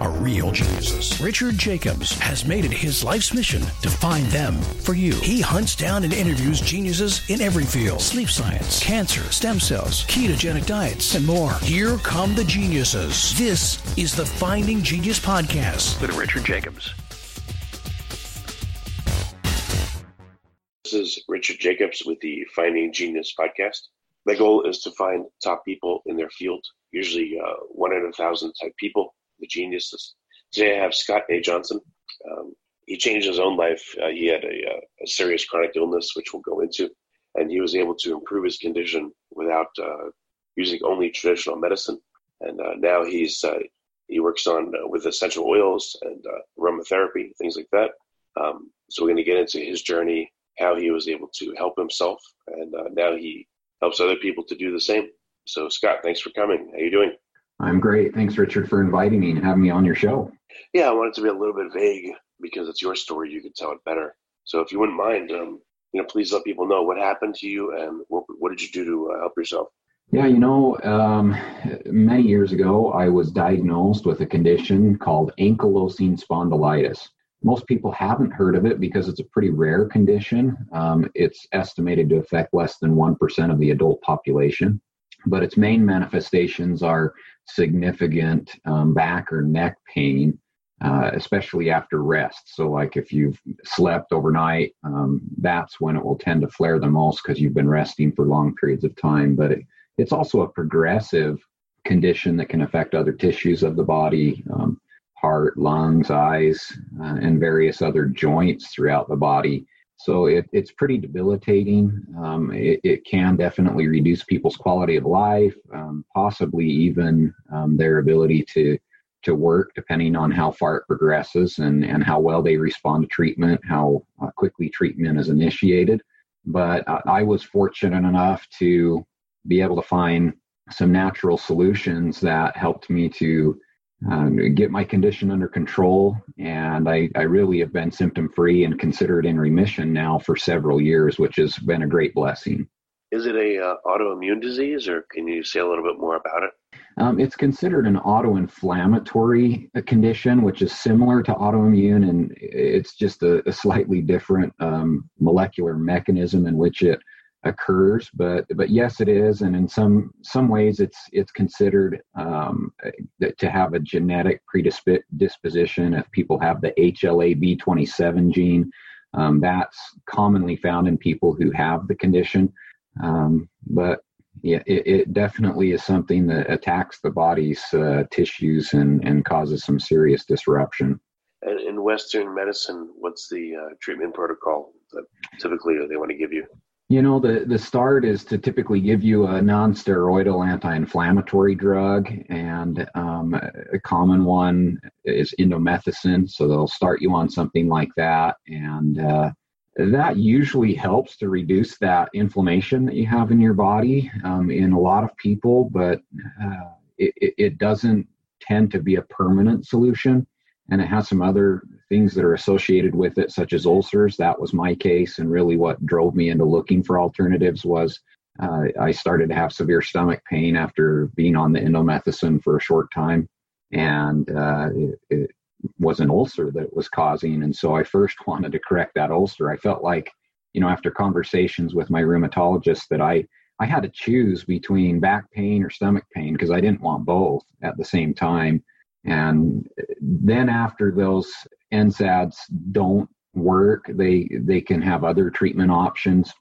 are real geniuses. Richard Jacobs has made it his life's mission to find them for you. He hunts down and interviews geniuses in every field sleep science, cancer, stem cells, ketogenic diets, and more. Here come the geniuses. This is the Finding Genius Podcast with Richard Jacobs. This is Richard Jacobs with the Finding Genius Podcast. My goal is to find top people in their field, usually uh, one in a thousand type people the geniuses. Today I have Scott A. Johnson. Um, he changed his own life. Uh, he had a, uh, a, serious chronic illness, which we'll go into, and he was able to improve his condition without uh, using only traditional medicine. And uh, now he's uh, he works on uh, with essential oils and aromatherapy, things like that. Um, so we're going to get into his journey, how he was able to help himself, and now he helps other people to do the same. So Scott, thanks for coming. How you doing? I'm great. Thanks, Richard, for inviting me and having me on your show. Yeah, I wanted to be a little bit vague because it's your story. You can tell it better. So if you wouldn't mind, um, you know, please let people know what happened to you and what, what did you do to uh, help yourself. Yeah, you know, um, many years ago, I was diagnosed with a condition called ankylosing spondylitis. Most people haven't heard of it because it's a pretty rare condition. Um, it's estimated to affect less than 1% of the adult population, but its main manifestations are significant um, back or neck pain, uh, especially after rest. So, like if you've slept overnight, um, that's when it will tend to flare the most because you've been resting for long periods of time. But it, it's also a progressive condition that can affect other tissues of the body. Um, heart, lungs, eyes, uh, and various other joints throughout the body. So it, it's pretty debilitating. Um, it, it, can definitely reduce people's quality of life, um, possibly even um, their ability to to work, depending on how far it progresses and, and how well they respond to treatment, how uh, quickly treatment is initiated. But I, I was fortunate enough to be able to find some natural solutions that helped me to um, get my condition under control. And I, I really have been symptom free and considered in remission now for several years, which has been a great blessing. Is it a uh, autoimmune disease, or can you say a little bit more about it? Um, it's considered an autoinflammatory condition, which is similar to autoimmune, and it's just a, a slightly different um, molecular mechanism in which it occurs but but yes it is. And in some some ways it's it's considered um, to have a genetic predisposition if people have the HLA-B27 gene um, that's commonly found in people who have the condition. Um, but yeah it, it, definitely is something that attacks the body's uh, tissues and and causes some serious disruption. And in western medicine what's the uh, treatment protocol that typically they want to give you you know, the, the start is to typically give you a non-steroidal anti-inflammatory drug, and um, a common one is indomethacin. So they'll start you on something like that, and uh, that usually helps to reduce that inflammation that you have in your body um, in a lot of people, but uh, it, it doesn't tend to be a permanent solution and it has some other things that are associated with it such as ulcers. That was my case and really what drove me into looking for alternatives was uh, i started to have severe stomach pain after being on the indomethacin for a short time. And uh, it, it, was an ulcer that was causing. And so i first wanted to correct that ulcer. I felt like you know after conversations with my rheumatologist that i i had to choose between back pain or stomach pain because i didn't want both at the same time and then after those NSAIDs don't work, they they can have other treatment options.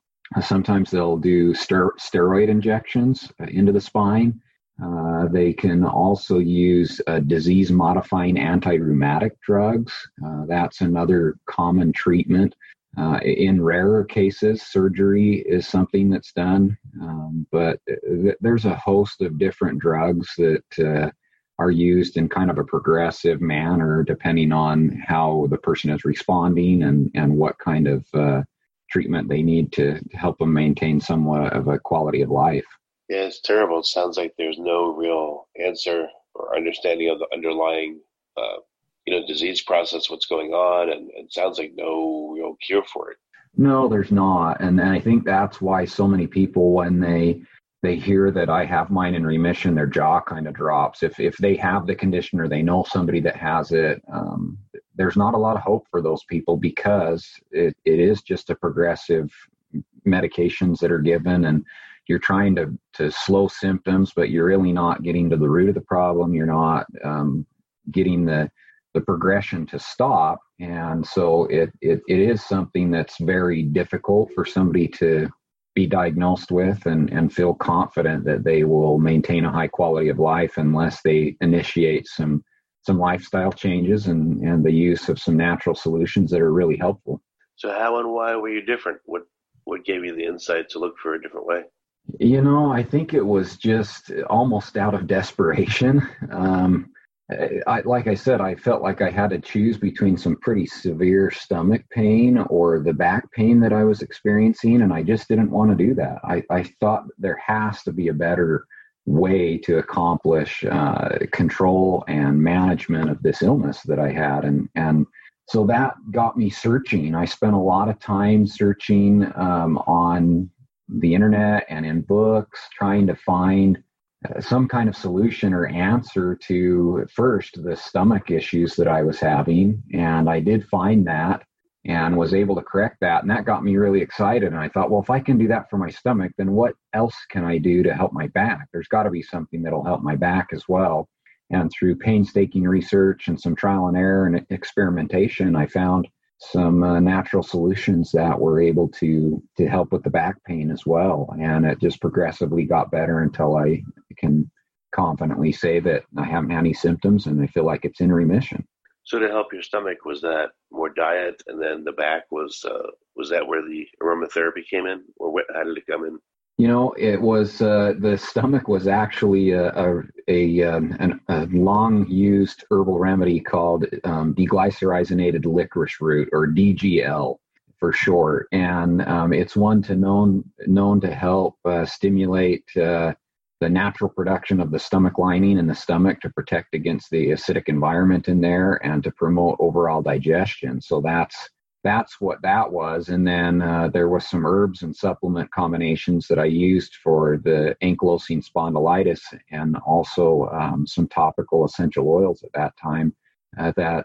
Sometimes they'll do steroid injections into the spine. Uh, they can also use uh, disease modifying anti rheumatic drugs. Uh, that's another common treatment. Uh, in rarer cases, surgery is something that's done, um, but th- there's a host of different drugs that uh, are used in kind of a progressive manner depending on how the person is responding and, and what kind of uh, treatment they need to, to help them maintain somewhat of a quality of life. Yeah, it's terrible. It sounds like there's no real answer or understanding of the underlying uh, you know disease process, what's going on, and it sounds like no real cure for it. No, there's not, and I think that's why so many people when they they hear that I have mine in remission, their jaw kind of drops. If if they have the condition or they know somebody that has it, um, there's not a lot of hope for those people because it, it is just a progressive medications that are given and you're trying to to slow symptoms, but you're really not getting to the root of the problem. You're not um, getting the the progression to stop, and so it, it it is something that's very difficult for somebody to be diagnosed with and and feel confident that they will maintain a high quality of life unless they initiate some some lifestyle changes and and the use of some natural solutions that are really helpful. So how and why were you different? What what gave you the insight to look for a different way? You know, I think it was just almost out of desperation. Um, I, like I said, I felt like I had to choose between some pretty severe stomach pain or the back pain that I was experiencing, and I just didn't want to do that. I, I thought there has to be a better way to accomplish uh, control and management of this illness that I had, and and so that got me searching. I spent a lot of time searching um, on the internet and in books, trying to find some kind of solution or answer to first the stomach issues that I was having. And I did find that and was able to correct that. And that got me really excited. And I thought, well, if I can do that for my stomach, then what else can I do to help my back? There's got to be something that'll help my back as well. And through painstaking research and some trial and error and experimentation, I found some uh, natural solutions that were able to to help with the back pain as well. And it just progressively got better until i can confidently say that i haven't had any symptoms and i feel like it's in remission. So to help your stomach was that more diet and then the back was uh, was that where the aromatherapy came in? Or what, how did it come in you know, it was uh, the stomach was actually a a, a, um, an, a long used herbal remedy called um, licorice root or DGL for short, and um, it's one to known known to help uh, stimulate uh, the natural production of the stomach lining in the stomach to protect against the acidic environment in there and to promote overall digestion. So that's that's what that was. And then uh, there was some herbs and supplement combinations that I used for the ankylosing spondylitis, and also um, some topical essential oils at that time uh, that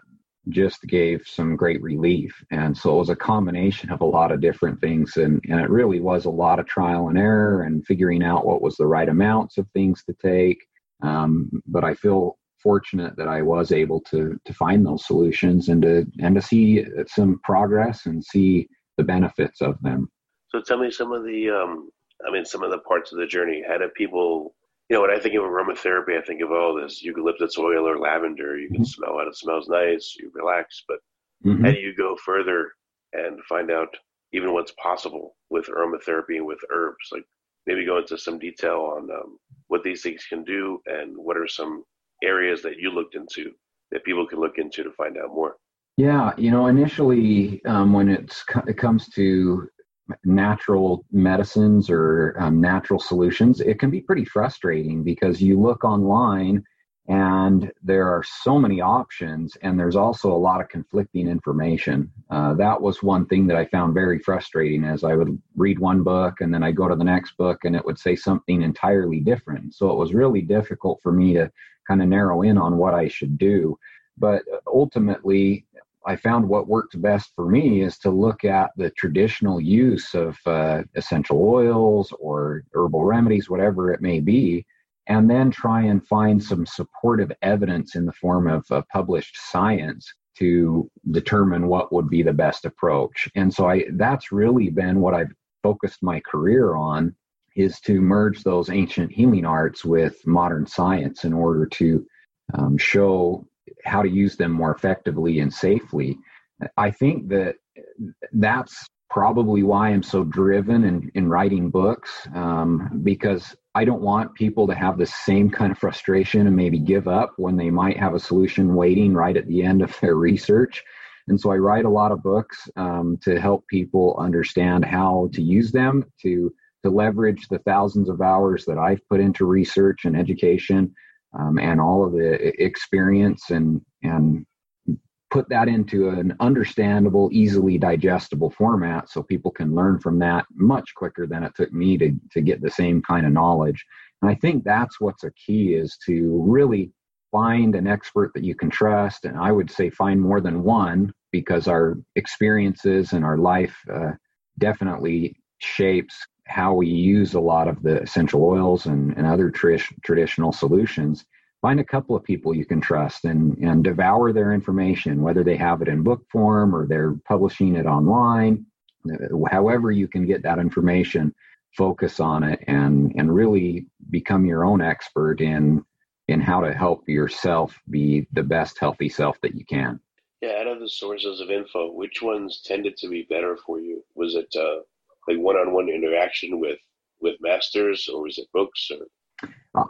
just gave some great relief. And so it was a combination of a lot of different things, and, and it really was a lot of trial and error and figuring out what was the right amounts of things to take. Um, but I feel fortunate that I was able to to find those solutions and to and to see some progress and see the benefits of them. So tell me some of the um, I mean some of the parts of the journey. How do people you know when I think of aromatherapy, I think of all oh, this eucalyptus oil or lavender. You can mm-hmm. smell it; it smells nice. You relax, but mm-hmm. how do you go further and find out even what's possible with aromatherapy and with herbs? Like maybe go into some detail on um, what these things can do and what are some areas that you looked into that people can look into to find out more? Yeah, you know, initially um, when it comes to natural medicines or um, natural solutions, it can be pretty frustrating because you look online and there are so many options and there's also a lot of conflicting information uh, that was one thing that i found very frustrating as i would read one book and then i go to the next book and it would say something entirely different so it was really difficult for me to kind of narrow in on what i should do but ultimately i found what worked best for me is to look at the traditional use of uh, essential oils or herbal remedies whatever it may be and then try and find some supportive evidence in the form of uh, published science to determine what would be the best approach. And so I that's really been what I've focused my career on is to merge those ancient healing arts with modern science in order to um, show how to use them more effectively and safely. I think that that's probably why I'm so driven in, in writing books um, because I don't want people to have the same kind of frustration and maybe give up when they might have a solution waiting right at the end of their research. And so I write a lot of books um, to help people understand how to use them to to leverage the thousands of hours that I've put into research and education um, and all of the experience and and put that into an understandable, easily digestible format so people can learn from that much quicker than it took me to, to get the same kind of knowledge. And I think that's what's a key is to really find an expert that you can trust. And I would say find more than one because our experiences and our life uh, definitely shapes how we use a lot of the essential oils and, and other tr- traditional solutions find a couple of people you can trust and, and devour their information, whether they have it in book form or they're publishing it online. However, you can get that information, focus on it and, and really become your own expert in, in how to help yourself be the best healthy self that you can. Yeah, out of the sources of info, which ones tended to be better for you? Was it uh, like one-on-one interaction with with masters, or was it books, or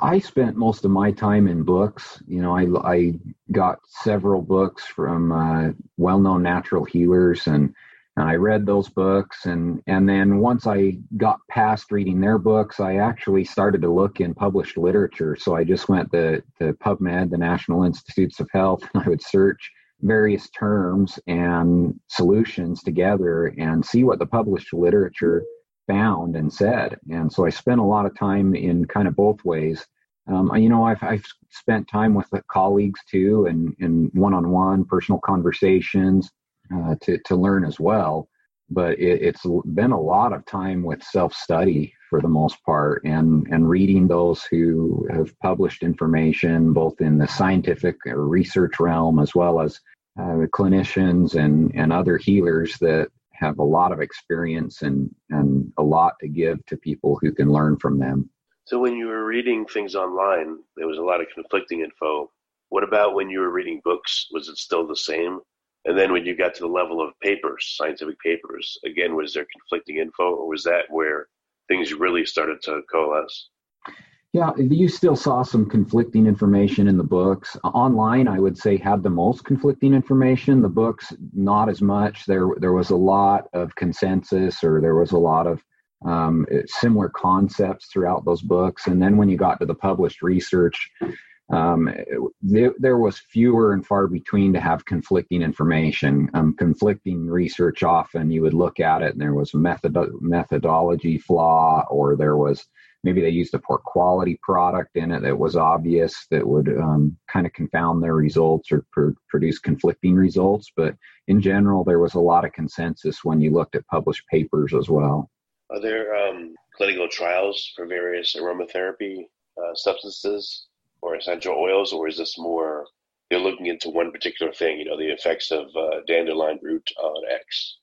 I spent most of my time in books. You know, I, I got several books from uh, well-known natural healers, and and I read those books. And and then once I got past reading their books, I actually started to look in published literature. So I just went to, to PubMed, the National Institutes of Health, and I would search various terms and solutions together and see what the published literature found and said. And so I spent a lot of time in kind of both ways. Um, you know, I've, I've spent time with colleagues too, and in one-on-one personal conversations uh, to to learn as well. But it, it's been a lot of time with self-study for the most part, and and reading those who have published information both in the scientific or research realm as well as uh, clinicians and and other healers that have a lot of experience and and a lot to give to people who can learn from them. So when you were reading things online, there was a lot of conflicting info. What about when you were reading books? Was it still the same? And then when you got to the level of papers, scientific papers, again, was there conflicting info, or was that where things really started to coalesce? Yeah, you still saw some conflicting information in the books. Online, I would say had the most conflicting information. The books, not as much. There, there was a lot of consensus, or there was a lot of um, similar concepts throughout those books. And then when you got to the published research, um, there, there, was fewer and far between to have conflicting information. Um, conflicting research often you would look at it, and there was a method methodology flaw, or there was maybe they used a poor quality product in it that was obvious that would um, kind of confound their results or pr- produce conflicting results. But in general, there was a lot of consensus when you looked at published papers as well. Are there um, clinical trials for various aromatherapy uh, substances or essential oils, or is this more you're looking into one particular thing? You know, the effects of uh, dandelion root on X.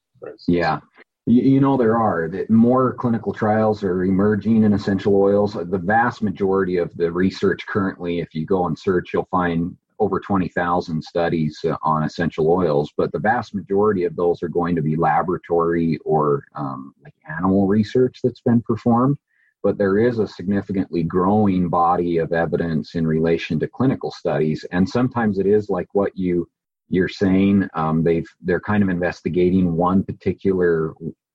Yeah, you, know there are that more clinical trials are emerging in essential oils. The vast majority of the research currently, if you go and search, you'll find over 20,000 studies uh, on essential oils, but the vast majority of those are going to be laboratory or um, like animal research that's been performed. But there is a significantly growing body of evidence in relation to clinical studies, and sometimes it is like what you you're saying um, they've they're kind of investigating one particular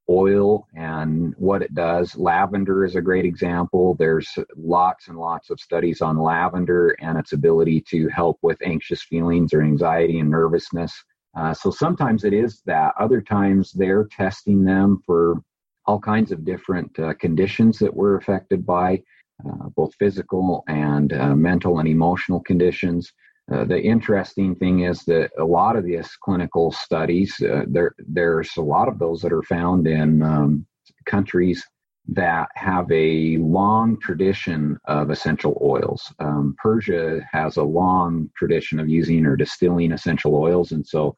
oil and what it does. Lavender is a great example. There's lots and lots of studies on lavender and its ability to help with anxious feelings or anxiety and nervousness. Uh, so sometimes it is that. Other times they're testing them for all kinds of different uh, conditions that we're affected by, uh, both physical and uh, mental and emotional conditions. Uh, the interesting thing is that a lot of these clinical studies, uh, there there's a lot of those that are found in um, countries that have a long tradition of essential oils. Um, Persia has a long tradition of using or distilling essential oils, and so,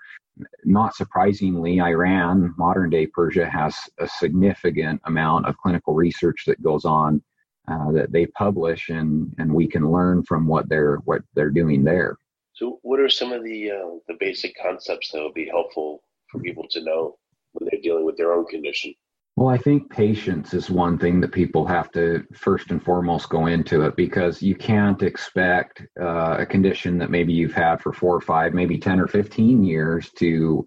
not surprisingly, Iran, modern day Persia, has a significant amount of clinical research that goes on uh, that they publish, and and we can learn from what they're what they're doing there. So, what are some of the uh, the basic concepts that would be helpful for people to know when they're dealing with their own condition? Well, I think patience is one thing that people have to first and foremost go into it because you can't expect uh, a condition that maybe you've had for four or five, maybe ten or fifteen years to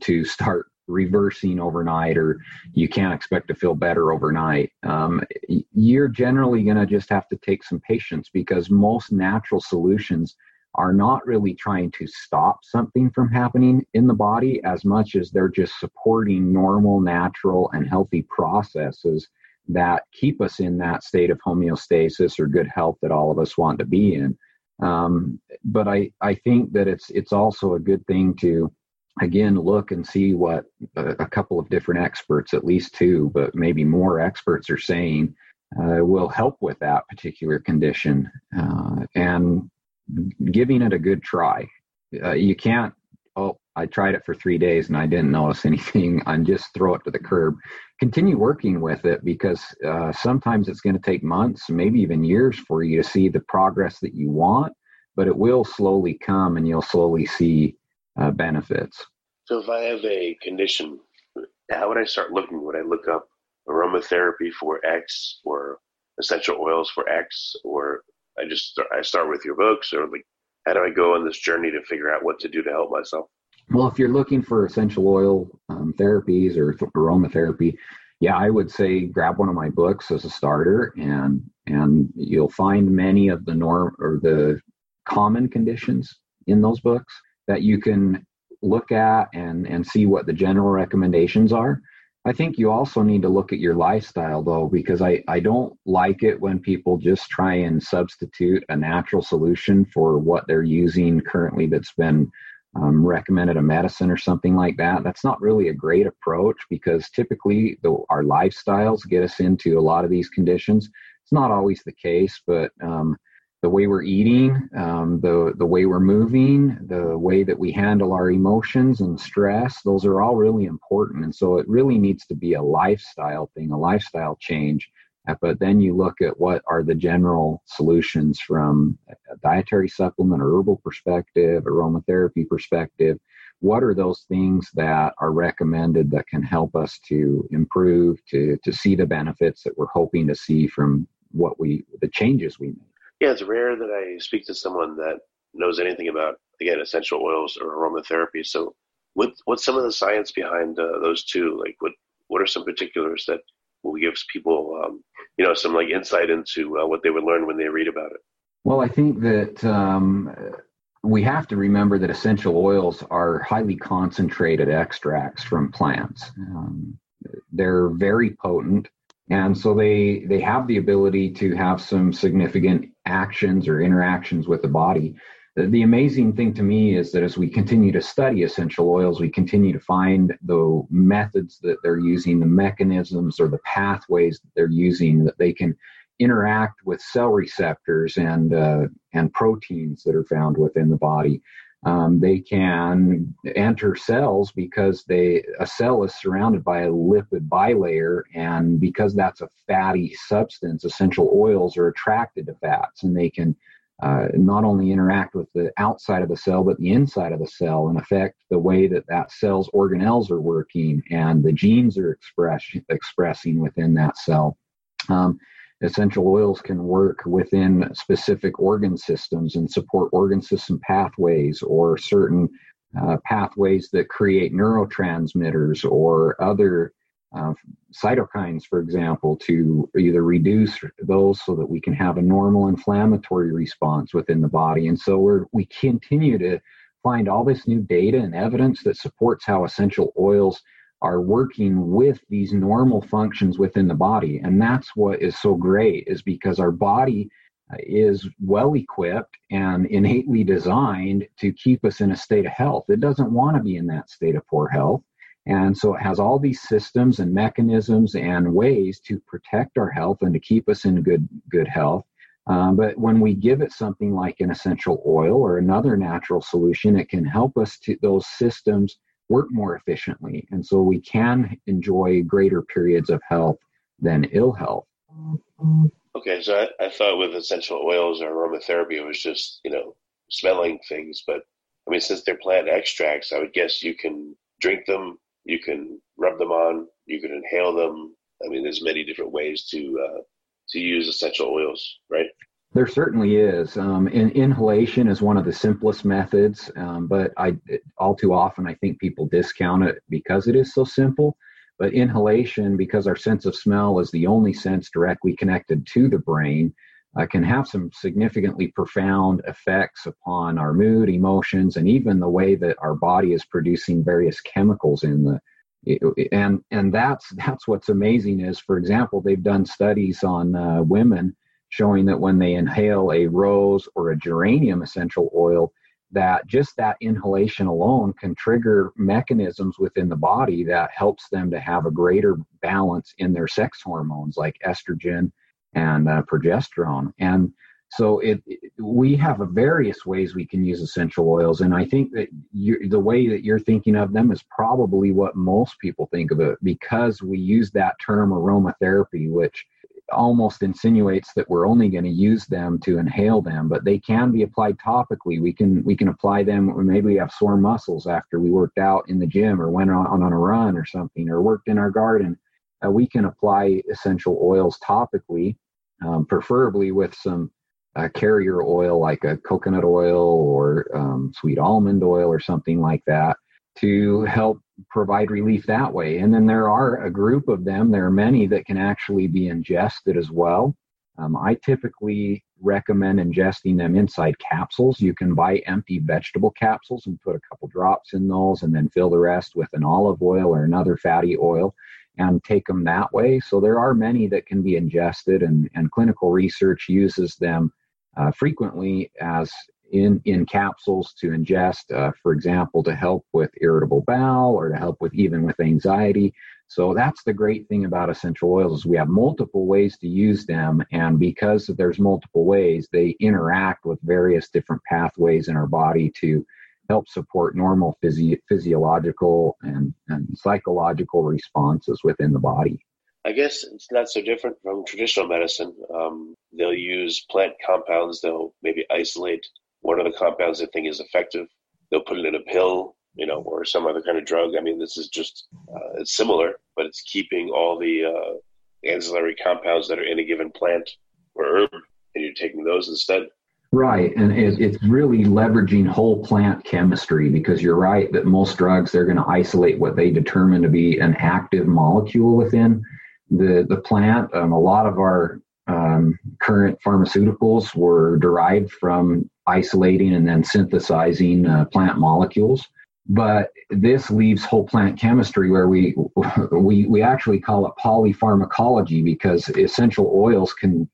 to start reversing overnight or you can't expect to feel better overnight. Um, you're generally going to just have to take some patience because most natural solutions are not really trying to stop something from happening in the body as much as they're just supporting normal, natural, and healthy processes that keep us in that state of homeostasis or good health that all of us want to be in. Um, but I, I think that it's it's also a good thing to again look and see what a, a couple of different experts, at least two, but maybe more experts are saying uh, will help with that particular condition uh, and giving it a good try. Uh, you can't oh I tried it for three days and I didn't notice anything and just throw it to the curb. Continue working with it because uh, sometimes it's going to take months, maybe even years for you to see the progress that you want, but it will slowly come and you'll slowly see uh, benefits. So if I have a condition, how would I start looking? Would I look up aromatherapy for X or essential oils for X, or I just start, I start with your books, or like how do I go on this journey to figure out what to do to help myself? Well, if you're looking for essential oil um, therapies or th- aromatherapy, yeah, I would say grab one of my books as a starter, and and you'll find many of the norm or the common conditions in those books that you can look at and and see what the general recommendations are. I think you also need to look at your lifestyle though, because I, I don't like it when people just try and substitute a natural solution for what they're using currently that's been um, recommended a medicine or something like that. That's not really a great approach because typically the, our lifestyles get us into a lot of these conditions. It's not always the case, but um, the way we're eating, um, the the way we're moving, the way that we handle our emotions and stress, those are all really important. And so it really needs to be a lifestyle thing, a lifestyle change uh, but then you look at what are the general solutions from a dietary supplement or herbal perspective, aromatherapy perspective. What are those things that are recommended that can help us to improve, to, to see the benefits that we're hoping to see from what we, the changes we make? Yeah, it's rare that I speak to someone that knows anything about, again, essential oils or aromatherapy. So, what, what's some of the science behind uh, those two? Like, what, what are some particulars that will give people, um, you know, some like insight into uh, what they would learn when they read about it. Well, I think that um, we have to remember that essential oils are highly concentrated extracts from plants. Um, they're very potent, and so they they have the ability to have some significant actions or interactions with the body the amazing thing to me is that as we continue to study essential oils, we continue to find the methods that they're using, the mechanisms or the pathways that they're using that they can interact with cell receptors and uh, and proteins that are found within the body. Um, they can enter cells because they a cell is surrounded by a lipid bilayer, and because that's a fatty substance, essential oils are attracted to fats, and they can uh, not only interact with the outside of the cell, but the inside of the cell and affect the way that that cell's organelles are working and the genes are express, expressing within that cell. Um, essential oils can work within specific organ systems and support organ system pathways or certain uh, pathways that create neurotransmitters or other uh, cytokines, for example, to either reduce those so that we can have a normal inflammatory response within the body. And so we're, we continue to find all this new data and evidence that supports how essential oils are working with these normal functions within the body. And that's what is so great is because our body uh, is well equipped and innately designed to keep us in a state of health. It doesn't want to be in that state of poor health. And so it has all these systems and mechanisms and ways to protect our health and to keep us in good good health. Um, but when we give it something like an essential oil or another natural solution, it can help us to those systems work more efficiently, and so we can enjoy greater periods of health than ill health. Okay, so I, I thought with essential oils or aromatherapy, it was just you know smelling things, but I mean, since they're plant extracts, I would guess you can drink them you can rub them on. You can inhale them. I mean, there's many different ways to uh, to use essential oils, right? There certainly is. Um, in, inhalation is one of the simplest methods, um, but I all too often I think people discount it because it is so simple. But inhalation, because our sense of smell is the only sense directly connected to the brain, uh, can have some significantly profound effects upon our mood, emotions, and even the way that our body is producing various chemicals in the and and that's that's what's amazing is for example they've done studies on uh, women showing that when they inhale a rose or a geranium essential oil that just that inhalation alone can trigger mechanisms within the body that helps them to have a greater balance in their sex hormones like estrogen and uh, progesterone. And so it, it, we have various ways we can use essential oils and i think that you, the way that you're thinking of them is probably what most people think of it because we use that term aromatherapy which almost insinuates that we're only going to use them to inhale them but they can be applied topically. We can we can apply them maybe we have sore muscles after we worked out in the gym or went on, on a run or something or worked in our garden. Uh, we can apply essential oils topically um, preferably with some uh, carrier oil like a coconut oil or um, sweet almond oil or something like that to help provide relief that way. And then there are a group of them, there are many that can actually be ingested as well. Um, I typically recommend ingesting them inside capsules. You can buy empty vegetable capsules and put a couple drops in those and then fill the rest with an olive oil or another fatty oil and take them that way. So there are many that can be ingested, and, and clinical research uses them uh, frequently as in, in capsules to ingest, uh, for example, to help with irritable bowel or to help with even with anxiety. So that's the great thing about essential oils is we have multiple ways to use them, and because there's multiple ways, they interact with various different pathways in our body to help support normal physio- physiological and, and psychological responses within the body. I guess it's not so different from traditional medicine. Um, they'll use plant compounds. They'll maybe isolate one of the compounds they think is effective. They'll put it in a pill, you know, or some other kind of drug. I mean, this is just uh, it's similar, but it's keeping all the uh, ancillary compounds that are in a given plant or herb, and you're taking those instead. Right, and it, it's really leveraging whole plant chemistry because you're right that most drugs they're going to isolate what they determine to be an active molecule within the the plant. Um, a lot of our um, current pharmaceuticals were derived from isolating and then synthesizing uh, plant molecules. But this leaves whole plant chemistry where we, we, we actually call it polypharmacology because essential oils can,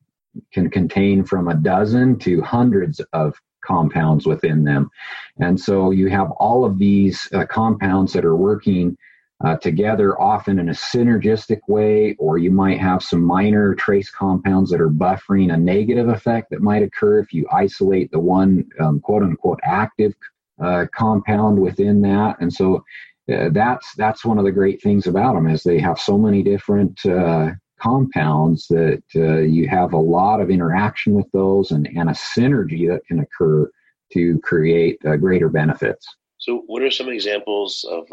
can contain from a dozen to hundreds of compounds within them. And so you have all of these uh, compounds that are working uh, together, often in a synergistic way, or you might have some minor trace compounds that are buffering a negative effect that might occur if you isolate the one um, quote unquote active uh, compound within that. And so uh, that's that's one of the great things about them is they have so many different uh, compounds that uh, you have a lot of interaction with those and, and a synergy that can occur to create uh, greater benefits. So, what are some examples of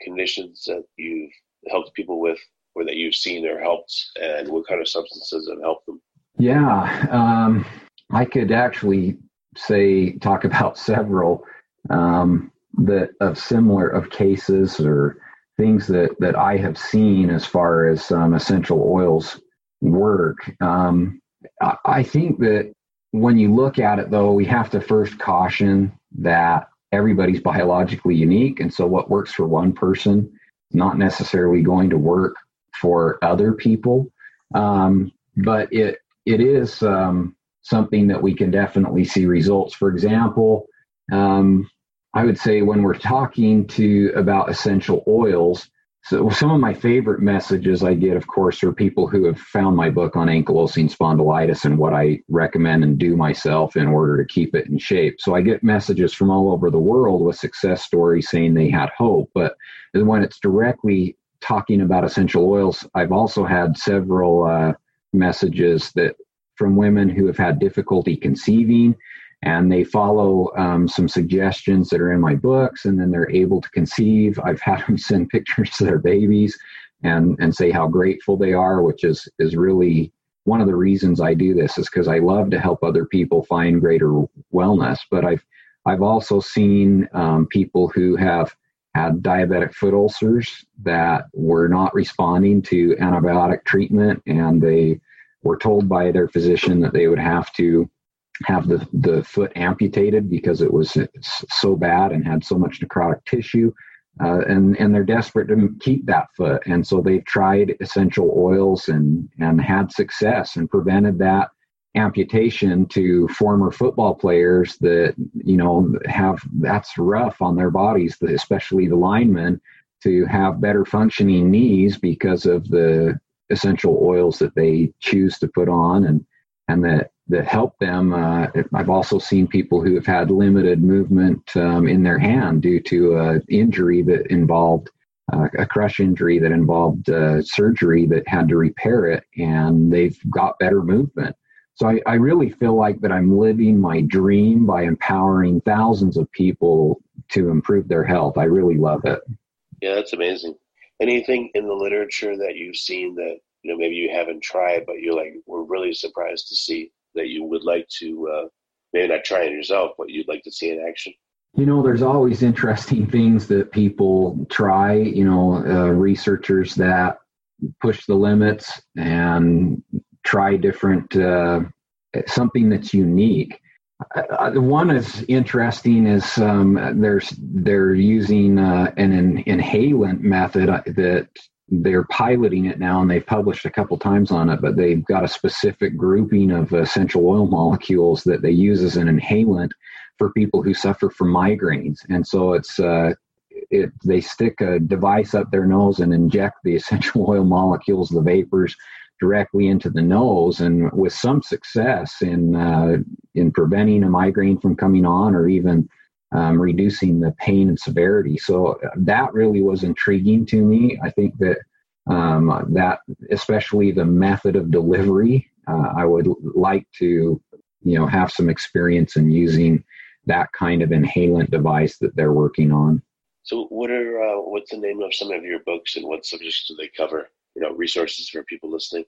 conditions that you've helped people with or that you've seen or helped and what kind of substances have helped them? Yeah, um, I could actually say, talk about several um, that of similar of cases or things that, that I have seen as far as um, essential oils work. Um, I, I think that when you look at it, though, we have to first caution that everybody's biologically unique. And so what works for one person not necessarily going to work for other people. Um, but it it is um, something that we can definitely see results. For example, um, I would say when we're talking to about essential oils, so some of my favorite messages I get, of course, are people who have found my book on ankylosing spondylitis and what I recommend and do myself in order to keep it in shape. So I get messages from all over the world with success stories saying they had hope. But when it's directly talking about essential oils, I've also had several uh, messages that from women who have had difficulty conceiving and they follow um, some suggestions that are in my books and then they're able to conceive i've had them send pictures of their babies and and say how grateful they are which is is really one of the reasons I do this is because I love to help other people find greater wellness. But I've I've also seen um, people who have had diabetic foot ulcers that were not responding to antibiotic treatment, and they were told by their physician that they would have to have the, the foot amputated because it was so bad and had so much necrotic tissue. Uh, and and they're desperate to keep that foot, and so they've tried essential oils and and had success and prevented that amputation to former football players that you know have that's rough on their bodies, especially the linemen, to have better functioning knees because of the essential oils that they choose to put on and and that that help them. Uh, I've also seen people who have had limited movement um, in their hand due to an injury that involved uh, a crush injury that involved uh, surgery that had to repair it, and they've got better movement. So I, I really feel like that I'm living my dream by empowering thousands of people to improve their health. I really love it. Yeah, that's amazing. Anything in the literature that you've seen that you know maybe you haven't tried, but you're like we're really surprised to see that you would like to uh, maybe not try it yourself, but you'd like to see in action? You know, there's always interesting things that people try. You know, uh, researchers that push the limits and try different uh, something that's unique. Uh, one is interesting is um, there's they're using uh, an inhalant method uh, that they're piloting it now and they've published a couple times on it but they've got a specific grouping of essential oil molecules that they use as an inhalant for people who suffer from migraines. And so it's uh, it, they stick a device up their nose and inject the essential oil molecules the vapors directly into the nose. And with some success in uh, in preventing a migraine from coming on or even um, reducing the pain and severity. So uh, that really was intriguing to me. I think that um, that, especially the method of delivery, uh, I would like to, you know, have some experience in using that kind of inhalant device that they're working on. So, what are uh, what's the name of some of your books, and what subjects do they cover? You know, resources for people listening.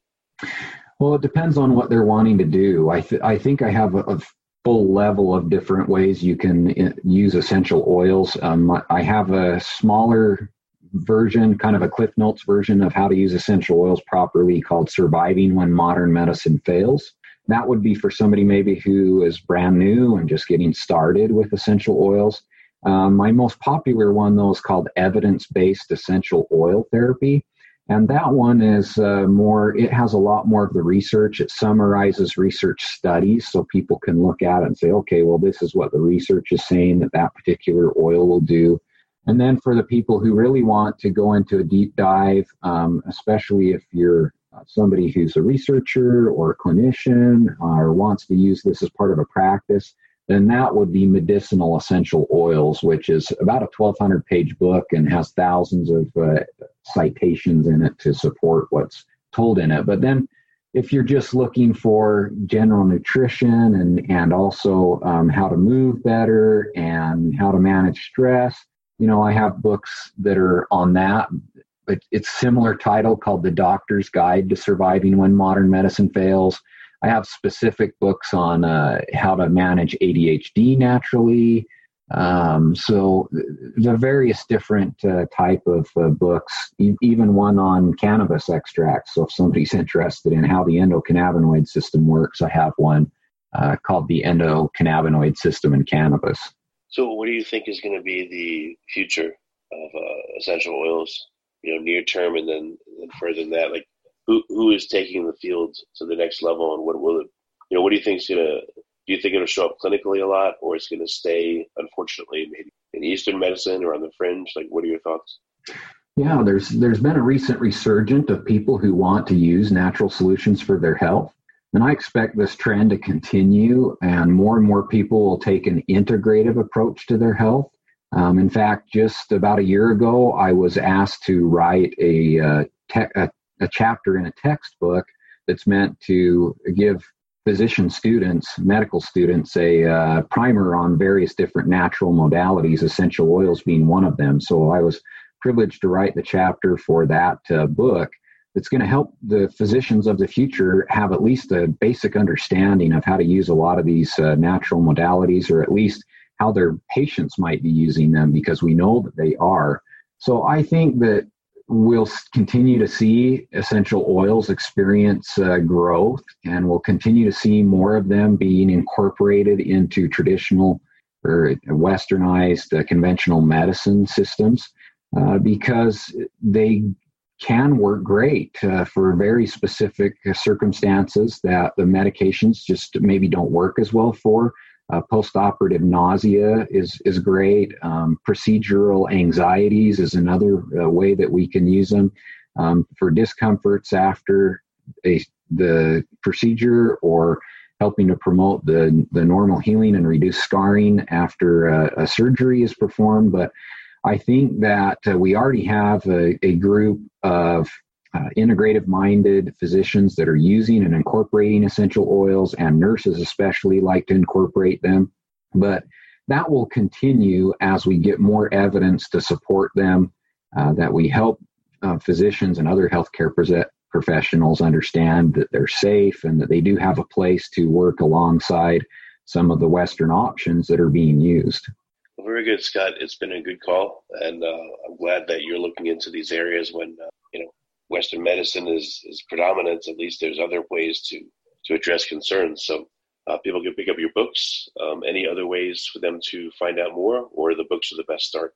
Well, it depends on what they're wanting to do. I th- I think I have a, a full level of different ways you can uh, use essential oils. Um, I have a smaller version, kind of a Cliff Notes version of how to use essential oils properly called Surviving When Modern Medicine Fails. That would be for somebody maybe who is brand new and just getting started with essential oils. Um, my most popular one, though, is called Evidence Based Essential Oil Therapy. And that one is uh, more, it has a lot more of the research. It summarizes research studies so people can look at it and say, okay, well, this is what the research is saying that that particular oil will do. And then for the people who really want to go into a deep dive, um, especially if you're uh, somebody who's a researcher or a clinician or wants to use this as part of a practice, then that would be medicinal essential oils, which is about a 1,200 page book and has thousands of uh, citations in it to support what's told in it. But then, if you're just looking for general nutrition and and also um, how to move better and how to manage stress, you know, I have books that are on that. It's similar title called The Doctor's Guide to Surviving When Modern Medicine Fails I have specific books on uh, how to manage ADHD naturally. Um, so the various different uh, type of uh, books, e- even one on cannabis extracts. So if somebody's interested in how the endocannabinoid system works, I have one uh, called the endocannabinoid system in cannabis. So what do you think is going to be the future of uh, essential oils? You know, near term, and then and further than that, like who who is taking the field to the next level, and what will it? You know, what do you think is gonna? Do you think it'll show up clinically a lot, or it's to stay, unfortunately, maybe in Eastern medicine or on the fringe? Like, what are your thoughts? Yeah, there's there's been a recent resurgence of people who want to use natural solutions for their health. And I expect this trend to continue, and more and more people will take an integrative approach to their health. Um, in fact, just about a year ago, I was asked to write a, uh, te- a a chapter in a textbook that's meant to give physician students, medical students, a uh, primer on various different natural modalities, essential oils being one of them. So I was privileged to write the chapter for that uh, book that's going to help the physicians of the future have at least a basic understanding of how to use a lot of these uh, natural modalities, or at least how their patients might be using them, because we know that they are. So I think that we'll continue to see essential oils experience uh, growth, and we'll continue to see more of them being incorporated into traditional or westernized uh, conventional medicine systems uh, because they can work great uh, for very specific circumstances that the medications just maybe don't work as well for. Uh, post-operative nausea is is great. Um, procedural anxieties is another uh, way that we can use them um, for discomforts after a, the procedure or helping to promote the the normal healing and reduce scarring after a, a surgery is performed. But I think that uh, we already have a, a group of uh, integrative minded physicians that are using and incorporating essential oils, and nurses especially like to incorporate them. But that will continue as we get more evidence to support them, uh, that we help uh, physicians and other healthcare pre- professionals understand that they're safe and that they do have a place to work alongside some of the Western options that are being used. Very good, Scott. It's been a good call, and uh, I'm glad that you're looking into these areas when uh, you know Western medicine is is predominant. At least there's other ways to to address concerns. So uh, people can pick up your books. Um, any other ways for them to find out more, or the books are the best start?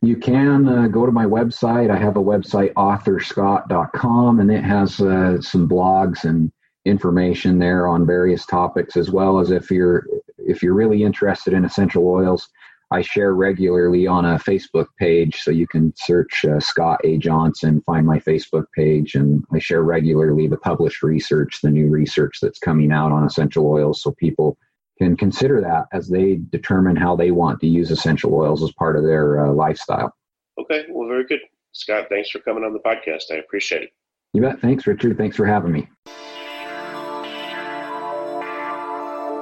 You can uh, go to my website. I have a website, authorscott.com, and it has uh, some blogs and information there on various topics, as well as if you're if you're really interested in essential oils, I share regularly on a Facebook page, so you can search uh, Scott A. Johnson, find my Facebook page, and I share regularly the published research, the new research that's coming out on essential oils, so people can consider that as they determine how they want to use essential oils as part of their uh, lifestyle. Okay, well, very good. Scott, thanks for coming on the podcast. I appreciate it. You bet. Thanks, Richard. Thanks for having me.